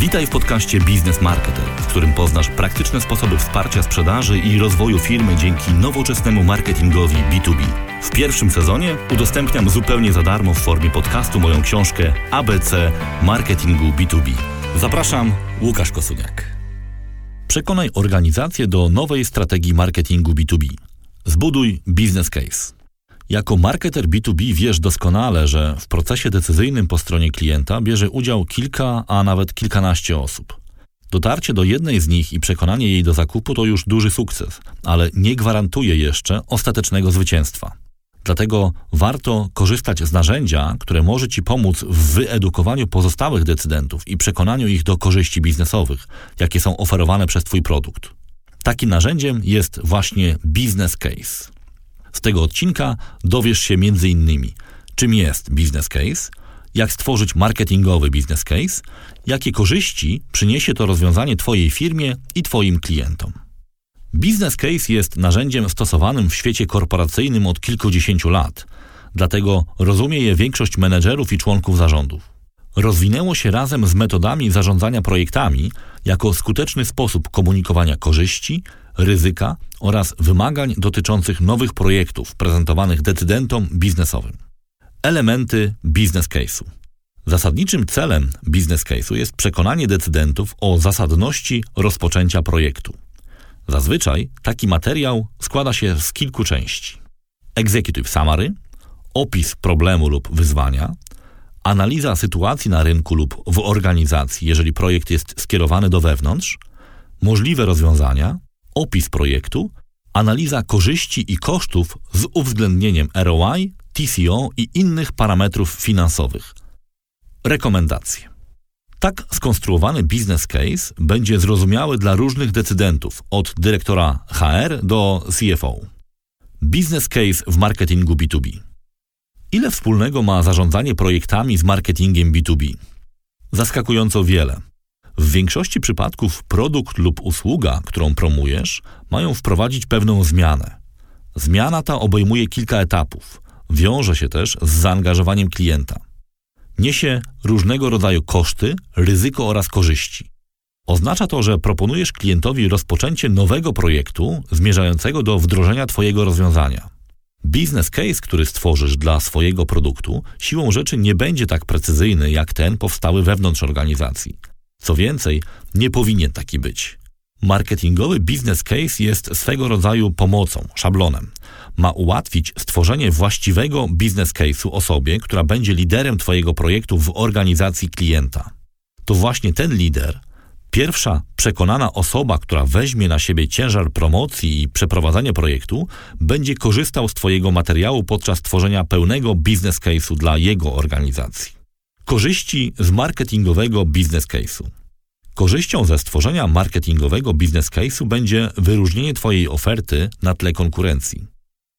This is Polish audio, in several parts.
Witaj w podcaście Biznes Marketer, w którym poznasz praktyczne sposoby wsparcia sprzedaży i rozwoju firmy dzięki nowoczesnemu marketingowi B2B. W pierwszym sezonie udostępniam zupełnie za darmo w formie podcastu moją książkę ABC Marketingu B2B. Zapraszam, Łukasz Kosuniak. Przekonaj organizację do nowej strategii marketingu B2B. Zbuduj business case. Jako marketer B2B wiesz doskonale, że w procesie decyzyjnym po stronie klienta bierze udział kilka, a nawet kilkanaście osób. Dotarcie do jednej z nich i przekonanie jej do zakupu to już duży sukces, ale nie gwarantuje jeszcze ostatecznego zwycięstwa. Dlatego warto korzystać z narzędzia, które może Ci pomóc w wyedukowaniu pozostałych decydentów i przekonaniu ich do korzyści biznesowych, jakie są oferowane przez Twój produkt. Takim narzędziem jest właśnie business case. Z tego odcinka dowiesz się m.in. czym jest business case, jak stworzyć marketingowy business case, jakie korzyści przyniesie to rozwiązanie Twojej firmie i Twoim klientom. Business case jest narzędziem stosowanym w świecie korporacyjnym od kilkudziesięciu lat, dlatego rozumie je większość menedżerów i członków zarządów. Rozwinęło się razem z metodami zarządzania projektami jako skuteczny sposób komunikowania korzyści, ryzyka oraz wymagań dotyczących nowych projektów prezentowanych decydentom biznesowym. Elementy business case'u. Zasadniczym celem business case'u jest przekonanie decydentów o zasadności rozpoczęcia projektu. Zazwyczaj taki materiał składa się z kilku części. Executive summary, opis problemu lub wyzwania, analiza sytuacji na rynku lub w organizacji, jeżeli projekt jest skierowany do wewnątrz, możliwe rozwiązania, opis projektu, analiza korzyści i kosztów z uwzględnieniem ROI, TCO i innych parametrów finansowych. Rekomendacje. Tak skonstruowany business case będzie zrozumiały dla różnych decydentów, od dyrektora HR do CFO. Business case w marketingu B2B. Ile wspólnego ma zarządzanie projektami z marketingiem B2B? Zaskakująco wiele. W większości przypadków produkt lub usługa, którą promujesz, mają wprowadzić pewną zmianę. Zmiana ta obejmuje kilka etapów. Wiąże się też z zaangażowaniem klienta. Niesie różnego rodzaju koszty, ryzyko oraz korzyści. Oznacza to, że proponujesz klientowi rozpoczęcie nowego projektu zmierzającego do wdrożenia Twojego rozwiązania. Biznes case, który stworzysz dla swojego produktu, siłą rzeczy nie będzie tak precyzyjny jak ten powstały wewnątrz organizacji. Co więcej, nie powinien taki być. Marketingowy business case jest swego rodzaju pomocą, szablonem. Ma ułatwić stworzenie właściwego business case'u osobie, która będzie liderem Twojego projektu w organizacji klienta. To właśnie ten lider, pierwsza przekonana osoba, która weźmie na siebie ciężar promocji i przeprowadzania projektu, będzie korzystał z Twojego materiału podczas tworzenia pełnego business case'u dla jego organizacji. Korzyści z marketingowego business case'u. Korzyścią ze stworzenia marketingowego business case'u będzie wyróżnienie Twojej oferty na tle konkurencji.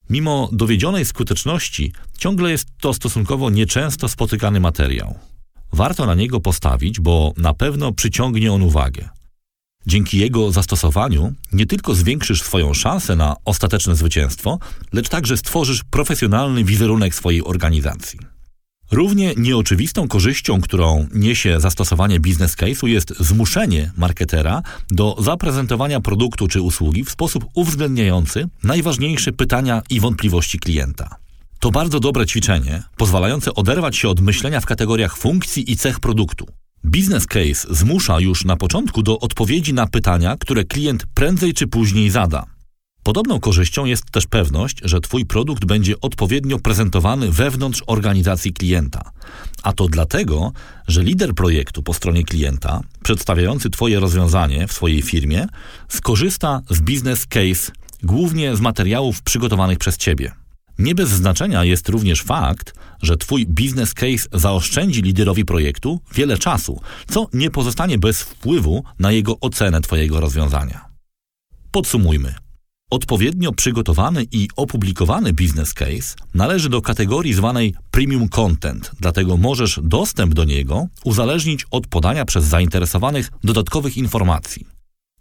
Mimo dowiedzionej skuteczności, ciągle jest to stosunkowo nieczęsto spotykany materiał. Warto na niego postawić, bo na pewno przyciągnie on uwagę. Dzięki jego zastosowaniu nie tylko zwiększysz swoją szansę na ostateczne zwycięstwo, lecz także stworzysz profesjonalny wizerunek swojej organizacji. Równie nieoczywistą korzyścią, którą niesie zastosowanie business case'u jest zmuszenie marketera do zaprezentowania produktu czy usługi w sposób uwzględniający najważniejsze pytania i wątpliwości klienta. To bardzo dobre ćwiczenie, pozwalające oderwać się od myślenia w kategoriach funkcji i cech produktu. Business case zmusza już na początku do odpowiedzi na pytania, które klient prędzej czy później zada. Podobną korzyścią jest też pewność, że Twój produkt będzie odpowiednio prezentowany wewnątrz organizacji klienta. A to dlatego, że lider projektu po stronie klienta, przedstawiający Twoje rozwiązanie w swojej firmie, skorzysta z business case głównie z materiałów przygotowanych przez Ciebie. Nie bez znaczenia jest również fakt, że Twój business case zaoszczędzi liderowi projektu wiele czasu, co nie pozostanie bez wpływu na jego ocenę Twojego rozwiązania. Podsumujmy. Odpowiednio przygotowany i opublikowany business case należy do kategorii zwanej premium content, dlatego możesz dostęp do niego uzależnić od podania przez zainteresowanych dodatkowych informacji.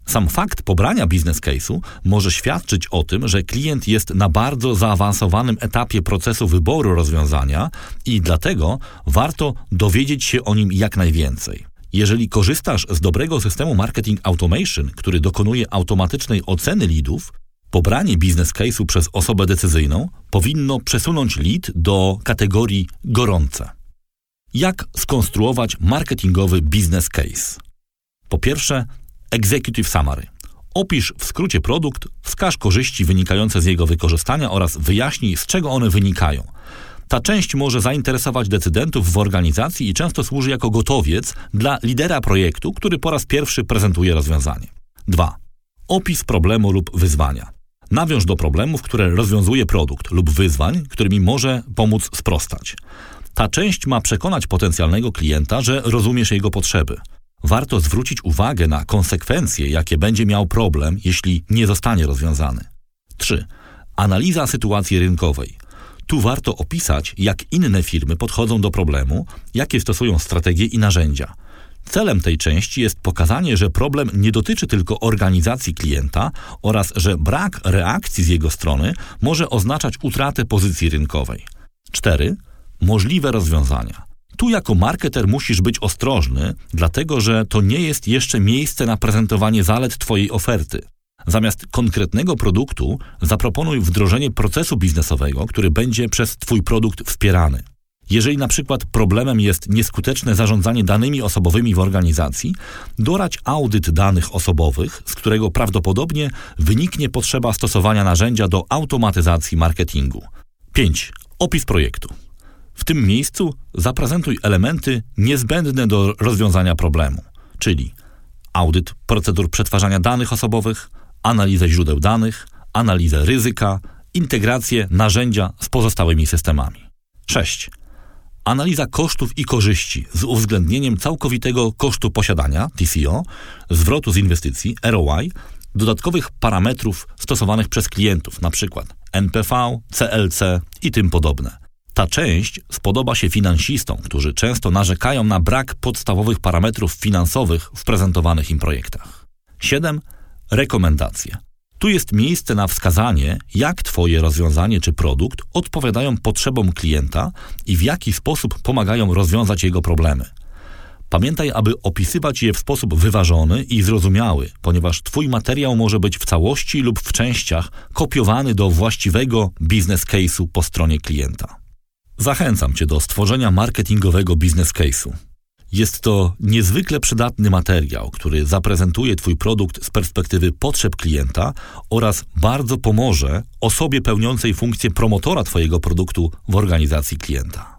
Sam fakt pobrania business case'u może świadczyć o tym, że klient jest na bardzo zaawansowanym etapie procesu wyboru rozwiązania i dlatego warto dowiedzieć się o nim jak najwięcej. Jeżeli korzystasz z dobrego systemu marketing automation, który dokonuje automatycznej oceny leadów, pobranie biznes case'u przez osobę decyzyjną powinno przesunąć lead do kategorii gorące. Jak skonstruować marketingowy business case? Po pierwsze, executive summary. Opisz w skrócie produkt, wskaż korzyści wynikające z jego wykorzystania oraz wyjaśnij, z czego one wynikają. Ta część może zainteresować decydentów w organizacji i często służy jako gotowiec dla lidera projektu, który po raz pierwszy prezentuje rozwiązanie. 2. Opis problemu lub wyzwania. Nawiąż do problemów, które rozwiązuje produkt lub wyzwań, którymi może pomóc sprostać. Ta część ma przekonać potencjalnego klienta, że rozumiesz jego potrzeby. Warto zwrócić uwagę na konsekwencje, jakie będzie miał problem, jeśli nie zostanie rozwiązany. 3. Analiza sytuacji rynkowej. Tu warto opisać, jak inne firmy podchodzą do problemu, jakie stosują strategie i narzędzia. Celem tej części jest pokazanie, że problem nie dotyczy tylko organizacji klienta oraz że brak reakcji z jego strony może oznaczać utratę pozycji rynkowej. 4. Możliwe rozwiązania. Tu jako marketer musisz być ostrożny, dlatego że to nie jest jeszcze miejsce na prezentowanie zalet Twojej oferty. Zamiast konkretnego produktu zaproponuj wdrożenie procesu biznesowego, który będzie przez Twój produkt wspierany. Jeżeli na przykład problemem jest nieskuteczne zarządzanie danymi osobowymi w organizacji, dorać audyt danych osobowych, z którego prawdopodobnie wyniknie potrzeba stosowania narzędzia do automatyzacji marketingu. 5. Opis projektu. W tym miejscu zaprezentuj elementy niezbędne do rozwiązania problemu, czyli audyt procedur przetwarzania danych osobowych, analizę źródeł danych, analizę ryzyka, integrację narzędzia z pozostałymi systemami. 6. Analiza kosztów i korzyści z uwzględnieniem całkowitego kosztu posiadania TCO, zwrotu z inwestycji ROI, dodatkowych parametrów stosowanych przez klientów, np. NPV, CLC i tym podobne. Ta część spodoba się finansistom, którzy często narzekają na brak podstawowych parametrów finansowych w prezentowanych im projektach. 7. Rekomendacje. Tu jest miejsce na wskazanie, jak Twoje rozwiązanie czy produkt odpowiadają potrzebom klienta i w jaki sposób pomagają rozwiązać jego problemy. Pamiętaj, aby opisywać je w sposób wyważony i zrozumiały, ponieważ Twój materiał może być w całości lub w częściach kopiowany do właściwego biznes case'u po stronie klienta. Zachęcam Cię do stworzenia marketingowego biznes case'u. Jest to niezwykle przydatny materiał, który zaprezentuje Twój produkt z perspektywy potrzeb klienta oraz bardzo pomoże osobie pełniącej funkcję promotora Twojego produktu w organizacji klienta.